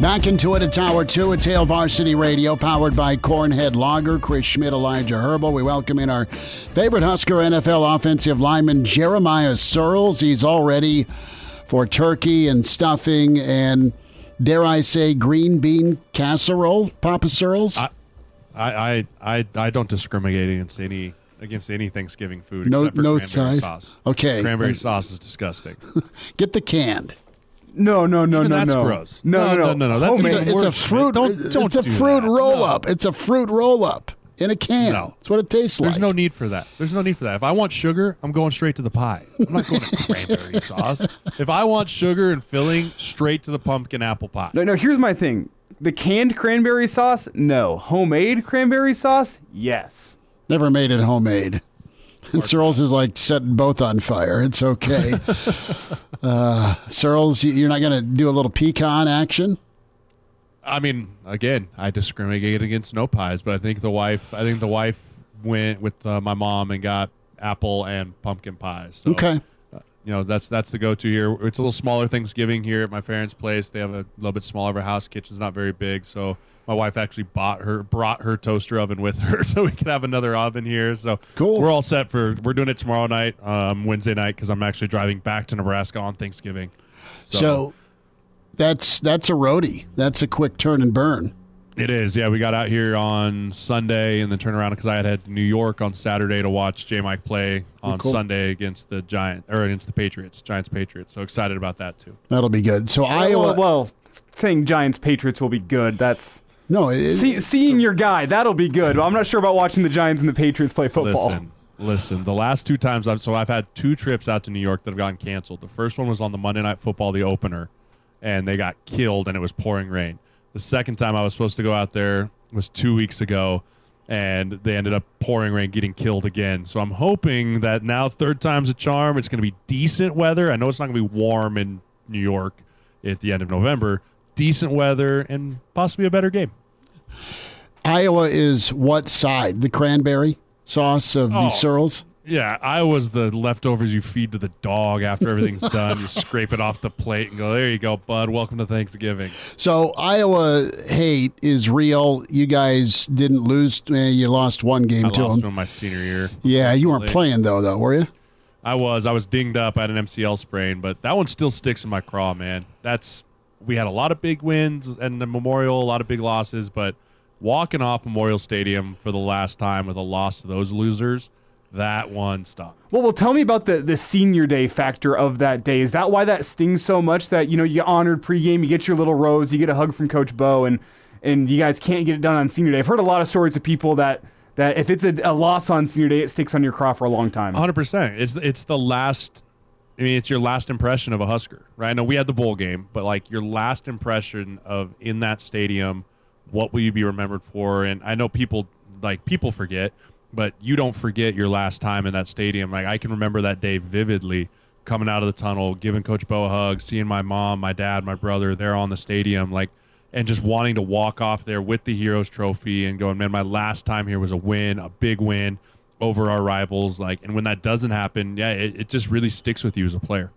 Back into it. It's hour two. It's Hail Varsity Radio, powered by Cornhead Lager. Chris Schmidt, Elijah Herbal. We welcome in our favorite Husker NFL offensive lineman, Jeremiah Sirles. He's all ready for turkey and stuffing and, dare I say, green bean casserole. Papa Sirles. I, I, I, I don't discriminate against any against any Thanksgiving food. No- except for no cranberry size? sauce. Okay. cranberry sauce is disgusting. Get the canned. No, no, no, Even no, that's no. gross. No, no, No, no, no, no, that's- It's Homemade. a, it's a Word, fruit. Don't- don't it's a do fruit that. roll No. up. It's a fruit roll up in a can. No. That's what it tastes like. There's like. no need for that. There's no need for that. If I want sugar, I'm going straight to the pie. I'm not going to cranberry sauce. If I want sugar and filling, straight to the pumpkin apple pie. no, no. Here's my thing: the canned cranberry sauce, no. Homemade cranberry sauce, yes. Never made it homemade. And Sirles is like setting both on fire. It's okay. uh, Sirles, you- you're not going to do a little pecan action? I mean, again, I discriminate against no pies, but I think the wife, I think the wife went with uh, my mom and got apple and pumpkin pies. So, Okay. You know, that's that's the go-to here. It's a little smaller Thanksgiving here at my parents' place. They have a little bit smaller of a house. Kitchen's not very big, so my wife actually bought her brought her toaster oven with her, so we could have another oven here. So Cool. We're all set for. We're doing it tomorrow night, um, Wednesday night, because I'm actually driving back to Nebraska on Thanksgiving. So, that's that's a roadie. That's a quick turn and burn. It is, yeah. We got out here on Sunday and then turned around because I had had New York on Saturday to watch J Mike play oh, on cool. Sunday against the Giant or against the Patriots, Giants Patriots. So excited about that too. That'll be good. So Iowa. Well, well, saying Giants Patriots will be good. That's no, it, see, seeing your guy. That'll be good. Well, I'm not sure about watching the Giants and the Patriots play football. Listen, listen. The last two times I've so I've had two trips out to New York that have gotten canceled. The first one was on the Monday Night Football, the opener, and they got killed and it was pouring rain. The second time I was supposed to go out there was two weeks ago, and they ended up pouring rain, getting killed again. So I'm hoping that now third time's a charm. It's going to be decent weather. I know it's not going to be warm in New York at the end of November. Decent weather and possibly a better game. Iowa is what side? The cranberry sauce of the Oh. Sirles? Yeah, I was the leftovers you feed to the dog after everything's done. You scrape it off the plate and go, there you go, bud. Welcome to Thanksgiving. So Iowa hate is real. You guys didn't lose. Eh, you lost one game I to lost them. in my senior year. Yeah, you weren't playing though, though, were you? I was. I was dinged up. I had an MCL sprain, but that one still sticks in my craw, man. That's we had a lot of big wins and the Memorial, a lot of big losses, but walking off Memorial Stadium for the last time with a loss to those losers, that one stung. Well, well, tell me about the the senior day factor of that day. Is that why that stings so much? That you know you get honored pregame, you get your little rose, you get a hug from Coach Bo, and and you guys can't get it done on senior day. I've heard a lot of stories of people that that if it's a, a loss on senior day, it sticks on your craw for a long time. Hundred percent. It's it's the last. I mean, it's your last impression of a Husker, right? I know we had the bowl game, but like your last impression of in that stadium, what will you be remembered for? And I know people like people forget, but you don't forget your last time in that stadium. Like I can remember that day vividly coming out of the tunnel, giving Coach Bo a hug, seeing my mom, my dad, my brother there on the stadium, like, and just wanting to walk off there with the Heroes Trophy and going, man, my last time here was a win, a big win over our rivals. Like, and when that doesn't happen, yeah, it, it just really sticks with you as a player.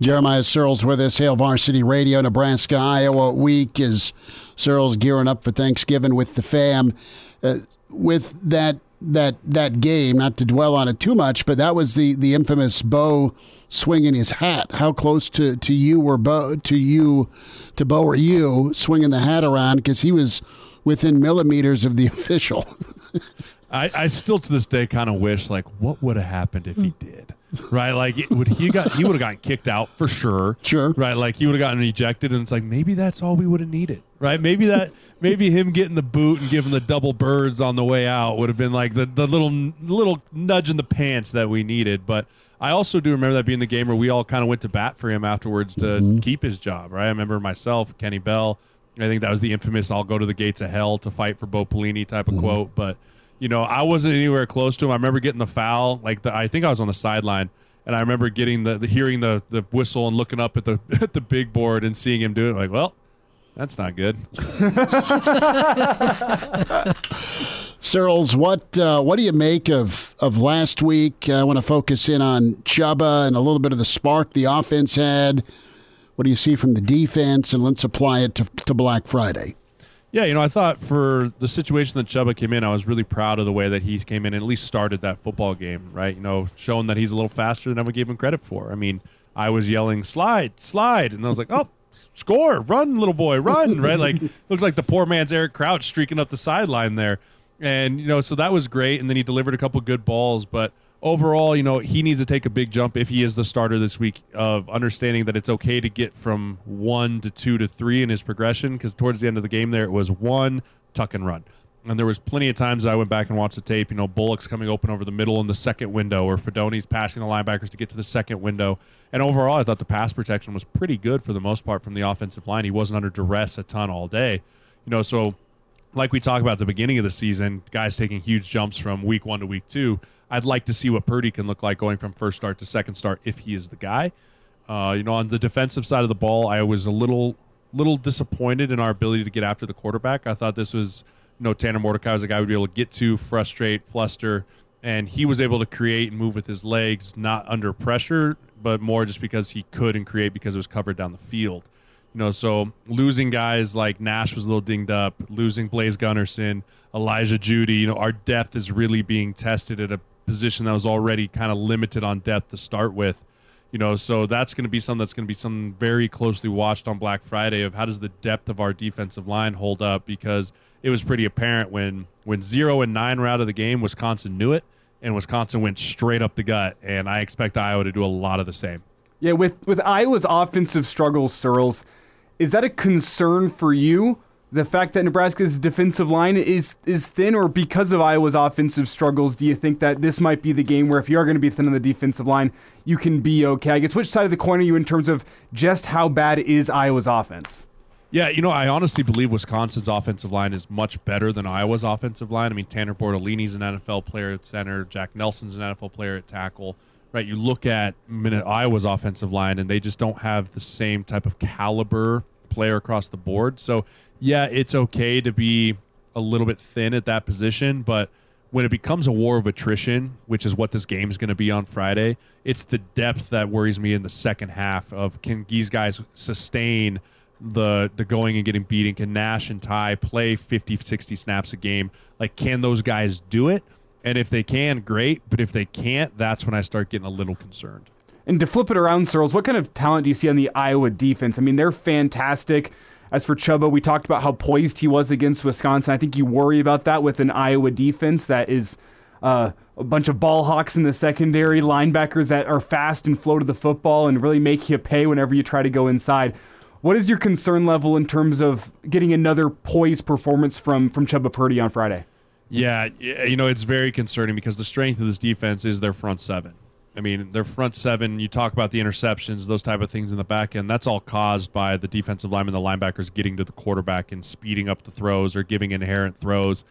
Jeremiah Sirles with us, Hail Varsity Radio, Nebraska, Iowa week is Sirles gearing up for Thanksgiving with the fam. Uh, with that that that game, not to dwell on it too much, but that was the the infamous Bo swinging his hat. How close to, to you were Bo to you to Bo were you swinging the hat around because he was within millimeters of the official. I, I still to this day kind of wish like what would have happened if he mm. did right like it, would he got he would have gotten kicked out for sure Sure. right like he would have gotten ejected and it's like maybe that's all we would have needed right maybe that maybe him getting the boot and giving the double birds on the way out would have been like the, the little little nudge in the pants that we needed but I also do remember that being the game where we all kind of went to bat for him afterwards to mm-hmm. keep his job right I remember myself Kenny Bell I think that was the infamous "I'll go to the gates of hell to fight for Bo Pelini" type of mm-hmm. quote. But you know, I wasn't anywhere close to him. I remember getting the foul. Like the, I think I was on the sideline, and I remember getting the, the hearing the, the whistle and looking up at the at the big board and seeing him do it. Like, well, that's not good. Sirles, what uh, what do you make of of last week? I want to focus in on Chubba and a little bit of the spark the offense had. What do you see from the defense? And let's apply it to, to Black Friday. Yeah, you know, I thought for the situation that Chubba came in, I was really proud of the way that he came in and at least started that football game, right? You know, showing that he's a little faster than I would give him credit for. I mean, I was yelling, slide, slide. And I was like, oh, score, run, little boy, run, right? Like, looks like the poor man's Eric Crouch streaking up the sideline there. And, you know, so that was great. And then he delivered a couple good balls. But overall, you know, he needs to take a big jump if he is the starter this week of understanding that it's okay to get from one to two to three in his progression. Because towards the end of the game, there it was one tuck and run. And there was plenty of times that I went back and watched the tape. You know, Bullock's coming open over the middle in the second window, or Fidone's passing the linebackers to get to the second window. And overall, I thought the pass protection was pretty good for the most part from the offensive line. He wasn't under duress a ton all day. You know, so like we talked about the beginning of the season, guys taking huge jumps from week one to week two. I'd like to see what Purdy can look like going from first start to second start if he is the guy. Uh, you know, on the defensive side of the ball, I was a little little disappointed in our ability to get after the quarterback. I thought this was, know, Tanner Mordecai was a guy we'd be able to get to, frustrate, fluster, and he was able to create and move with his legs, not under pressure, but more just because he could and create because it was covered down the field. You know, so losing guys like Nash was a little dinged up, losing Blaise Gunnerson, Elijah Jeudy, you know, our depth is really being tested at a position that was already kind of limited on depth to start with. You know, so that's going to be something that's going to be something very closely watched on Black Friday of how does the depth of our defensive line hold up because it was pretty apparent when when 0 and 9 were out of the game, Wisconsin knew it and Wisconsin went straight up the gut and I expect Iowa to do a lot of the same. Yeah, with with Iowa's offensive struggles, Sirles, is that a concern for you? The fact that Nebraska's defensive line is is thin, or because of Iowa's offensive struggles, do you think that this might be the game where if you are going to be thin on the defensive line, you can be okay? I guess which side of the coin are you in terms of just how bad is Iowa's offense? Yeah, you know, I honestly believe Wisconsin's offensive line is much better than Iowa's offensive line. I mean, Tanner Bortolini's an NFL player at center, Jack Nelson's an NFL player at tackle. Right, you look at Iowa's offensive line, and they just don't have the same type of caliber player across the board. So, yeah, it's okay to be a little bit thin at that position, but when it becomes a war of attrition, which is what this game is going to be on Friday, it's the depth that worries me in the second half of can these guys sustain the the going and getting beaten? Can Nash and Ty play 50, 60 snaps a game? Like, can those guys do it? And if they can, great. But if they can't, that's when I start getting a little concerned. And to flip it around, Sirles, what kind of talent do you see on the Iowa defense? I mean, they're fantastic. As for Chubba, we talked about how poised he was against Wisconsin. I think you worry about that with an Iowa defense that is uh, a bunch of ball hawks in the secondary, linebackers that are fast and flow to the football and really make you pay whenever you try to go inside. What is your concern level in terms of getting another poised performance from from Chubba Purdy on Friday? Yeah, you know, it's very concerning because the strength of this defense is their front seven. I mean, their front seven, you talk about the interceptions, those type of things in the back end, that's all caused by the defensive linemen, the linebackers getting to the quarterback and speeding up the throws or giving inherent throws.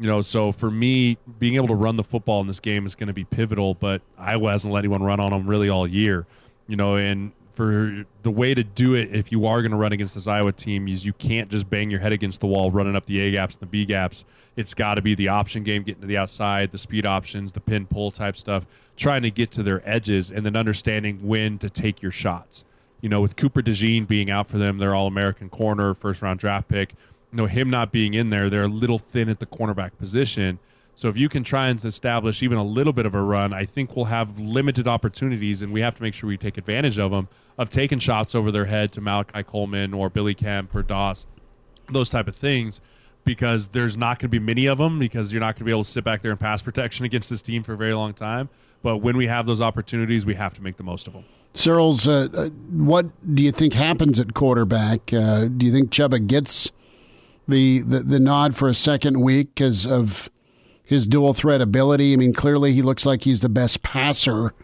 You know, so for me, being able to run the football in this game is going to be pivotal, but Iowa hasn't let anyone run on them really all year. You know, and for the way to do it, if you are going to run against this Iowa team, is you can't just bang your head against the wall running up the A gaps and the B gaps. It's got to be the option game, getting to the outside, the speed options, the pin pull type stuff, trying to get to their edges, and then understanding when to take your shots. You know, with Cooper DeJean being out for them, their All American corner, first round draft pick. You know, him not being in there, they're a little thin at the cornerback position. So if you can try and establish even a little bit of a run, I think we'll have limited opportunities, and we have to make sure we take advantage of them of taking shots over their head to Malachi Coleman or Billy Kemp or Doss, those type of things, because there's not going to be many of them because you're not going to be able to sit back there and pass protection against this team for a very long time. But when we have those opportunities, we have to make the most of them. Sirles, uh, uh, what do you think happens at quarterback? Uh, do you think Chubba gets the, the, the nod for a second week because of his dual threat ability? I mean, clearly he looks like he's the best passer,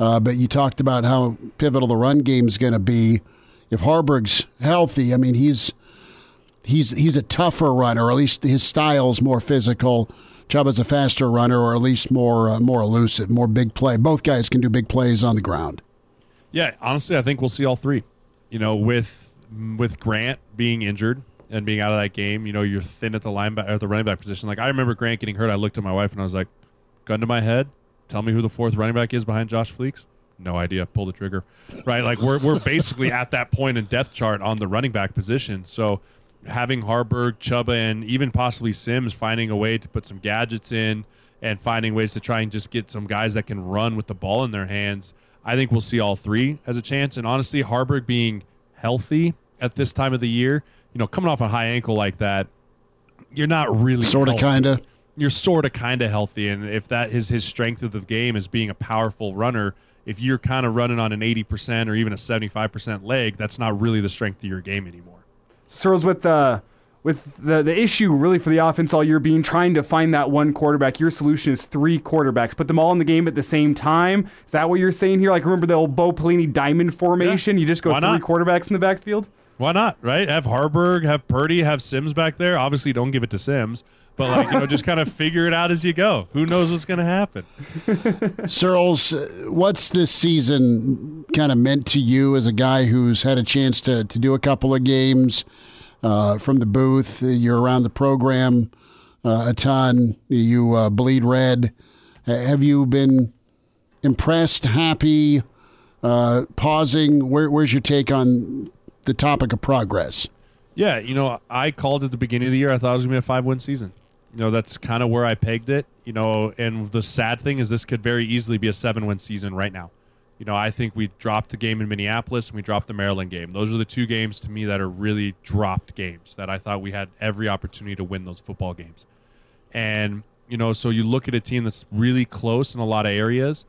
uh, but you talked about how pivotal the run game is going to be. If Haarberg's healthy, I mean, he's he's he's a tougher runner, or at least his style's more physical. Chubba's a faster runner, or at least more uh, more elusive, more big play. Both guys can do big plays on the ground. Yeah, honestly, I think we'll see all three. You know, with with Grant being injured and being out of that game, you know, you're thin at the linebacker at the running back position. Like I remember Grant getting hurt. I looked at my wife and I was like, "Gun to my head, tell me who the fourth running back is behind Josh Fleeks." No idea. Pull the trigger. Right? Like we're we're basically at that point in depth chart on the running back position. So having Haarberg, Chubba, and even possibly Sims finding a way to put some gadgets in and finding ways to try and just get some guys that can run with the ball in their hands I think we'll see all three as a chance. And honestly, Haarberg being healthy at this time of the year, you know, coming off a high ankle like that, you're not really sort of kind of you're sort of kind of healthy. And if that is his strength of the game is being a powerful runner, if you're kind of running on an 80% or even a 75% leg, that's not really the strength of your game anymore. Sirles with the uh, with the, the issue really for the offense all year being trying to find that one quarterback, your solution is three quarterbacks. Put them all in the game at the same time. Is that what you're saying here? Like, remember the old Bo Pelini diamond formation? Yeah. You just go Why three not? quarterbacks in the backfield? Why not, right? Have Haarberg, have Purdy, have Sims back there. Obviously, don't give it to Sims, but like you know, just kind of figure it out as you go. Who knows what's going to happen? Sirles, what's this season kind of meant to you as a guy who's had a chance to to do a couple of games? uh, from the booth. You're around the program uh, a ton. You uh, bleed red. Have you been impressed, happy, uh, pausing? Where, where's your take on the topic of progress? Yeah, you know, I called at the beginning of the year. I thought it was going to be a five-win season. You know, that's kind of where I pegged it. You know, and the sad thing is this could very easily be a seven-win season right now. You know, I think we dropped the game in Minneapolis and we dropped the Maryland game. Those are the two games to me that are really dropped games that I thought we had every opportunity to win those football games. And, you know, so you look at a team that's really close in a lot of areas.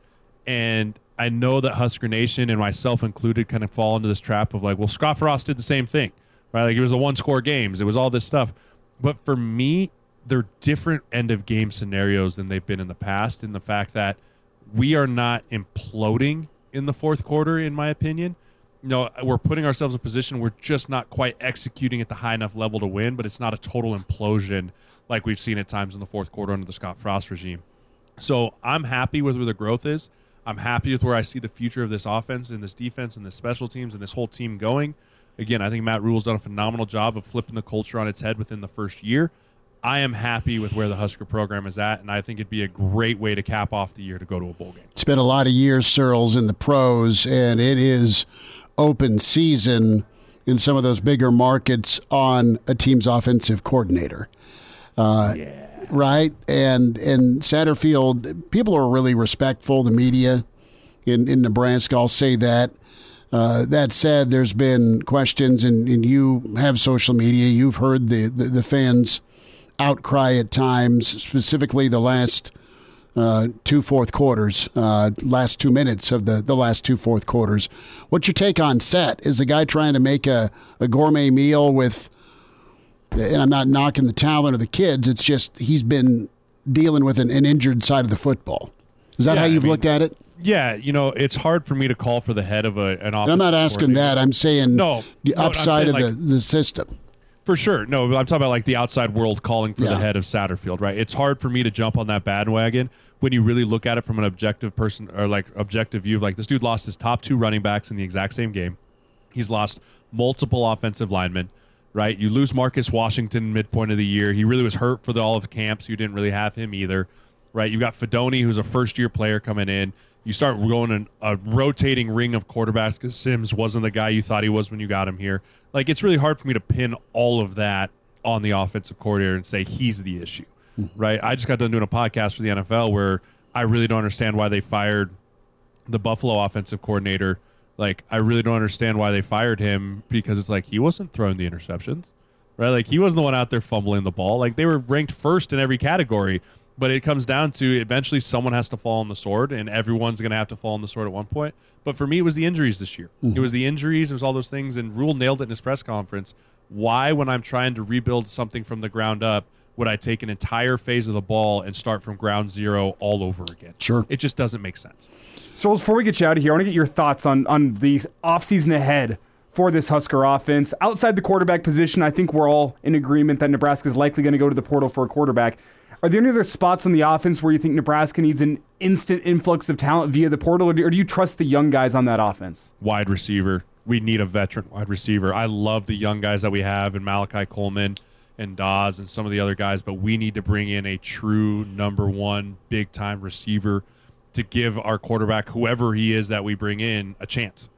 And I know that Husker Nation and myself included kind of fall into this trap of like, well, Scott Frost did the same thing, right? Like it was a one score games, it was all this stuff. But for me, they're different end of game scenarios than they've been in the past in the fact that we are not imploding in the fourth quarter, in my opinion. You know, we're putting ourselves in a position we're just not quite executing at the high enough level to win, but it's not a total implosion like we've seen at times in the fourth quarter under the Scott Frost regime. So I'm happy with where the growth is. I'm happy with where I see the future of this offense and this defense and the special teams and this whole team going. Again, I think Matt Rhule's done a phenomenal job of flipping the culture on its head within the first year. I am happy with where the Husker program is at, and I think it'd be a great way to cap off the year to go to a bowl game. It's been a lot of years, Sirles, in the pros, and it is open season in some of those bigger markets on a team's offensive coordinator. Uh, yeah. Right, and and Satterfield, people are really respectful. The media in in Nebraska, I'll say that. Uh, that said, there's been questions, and, and you have social media. You've heard the, the, the fans outcry at times, specifically the last uh, two fourth quarters, uh, last two minutes of the, the last two fourth quarters. What's your take on set? Is the guy trying to make a, a gourmet meal with, and I'm not knocking the talent of the kids, it's just he's been dealing with an, an injured side of the football. Is that yeah, how you've I mean, looked at it? Yeah, you know, it's hard for me to call for the head of a, an I'm not asking that. I'm saying no, the upside no, of like, the, the system For sure. No, I'm talking about like the outside world calling for Yeah. the head of Satterfield, right? It's hard for me to jump on that bandwagon when you really look at it from an objective person or like objective view. Like this dude lost his top two running backs in the exact same game. He's lost multiple offensive linemen, right? You lose Marcus Washington midpoint of the year. He really was hurt for the all of camp, so you didn't really have him either, right? You got Fidone, who's a first year player coming in. You start going in a rotating ring of quarterbacks because Sims wasn't the guy you thought he was when you got him here. Like it's really hard for me to pin all of that on the offensive coordinator and say he's the issue, mm-hmm. right? I just got done doing a podcast for the NFL where I really don't understand why they fired the Buffalo offensive coordinator. Like, I really don't understand why they fired him because it's like he wasn't throwing the interceptions, right? Like, he wasn't the one out there fumbling the ball. Like, they were ranked first in every category, but it comes down to eventually someone has to fall on the sword, and everyone's going to have to fall on the sword at one point. But for me, it was the injuries this year. It mm-hmm. was the injuries, it was all those things, and Rhule nailed it in his press conference. Why, when I'm trying to rebuild something from the ground up, would I take an entire phase of the ball and start from ground zero all over again? Sure. It just doesn't make sense. So before we get you out of here, I want to get your thoughts on on the offseason ahead for this Husker offense. Outside the quarterback position, I think we're all in agreement that Nebraska is likely going to go to the portal for a quarterback. Are there any other spots on the offense where you think Nebraska needs an instant influx of talent via the portal, or do, or do you trust the young guys on that offense? wide receiver. We need a veteran wide receiver. I love the young guys that we have in Malachi Coleman and Dawes and some of the other guys, but we need to bring in a true number one big time receiver to give our quarterback, whoever he is that we bring in, a chance.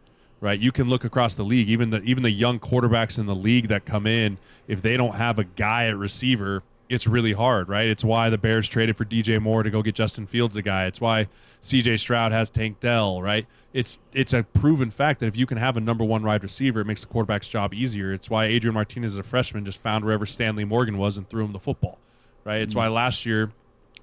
Right? You can look across the league, even the even the young quarterbacks in the league that come in, if they don't have a guy at receiver, it's really hard, right? It's why the Bears traded for DJ Moore to go get Justin Fields a guy. It's why CJ Stroud has Tank Dell, right? It's it's a proven fact that if you can have a number one wide receiver, it makes the quarterback's job easier. It's why Adrian Martinez, as a freshman, just found wherever Stanley Morgan was and threw him the football, right? It's why mm-hmm. last year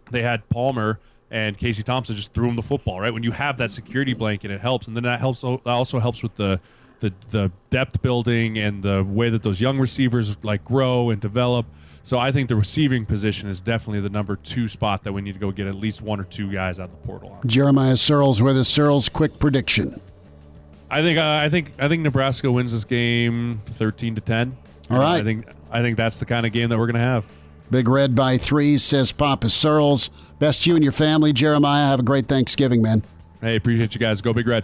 they had Palmer and Casey Thompson just threw him the football, right? When you have that security blanket, it helps, and then that helps. That also helps with the the the depth building and the way that those young receivers like grow and develop. So I think the receiving position is definitely the number two spot that we need to go get at least one or two guys out of the portal on. Jeremiah Sirles with us. Sirles, quick prediction. I think uh, I think I think Nebraska wins this game thirteen to ten. All right. I think I think that's the kind of game that we're going to have. Big Red by three, says Papa Sirles. Best you and your family, Jeremiah. Have a great Thanksgiving, man. Hey, appreciate you guys. Go Big Red.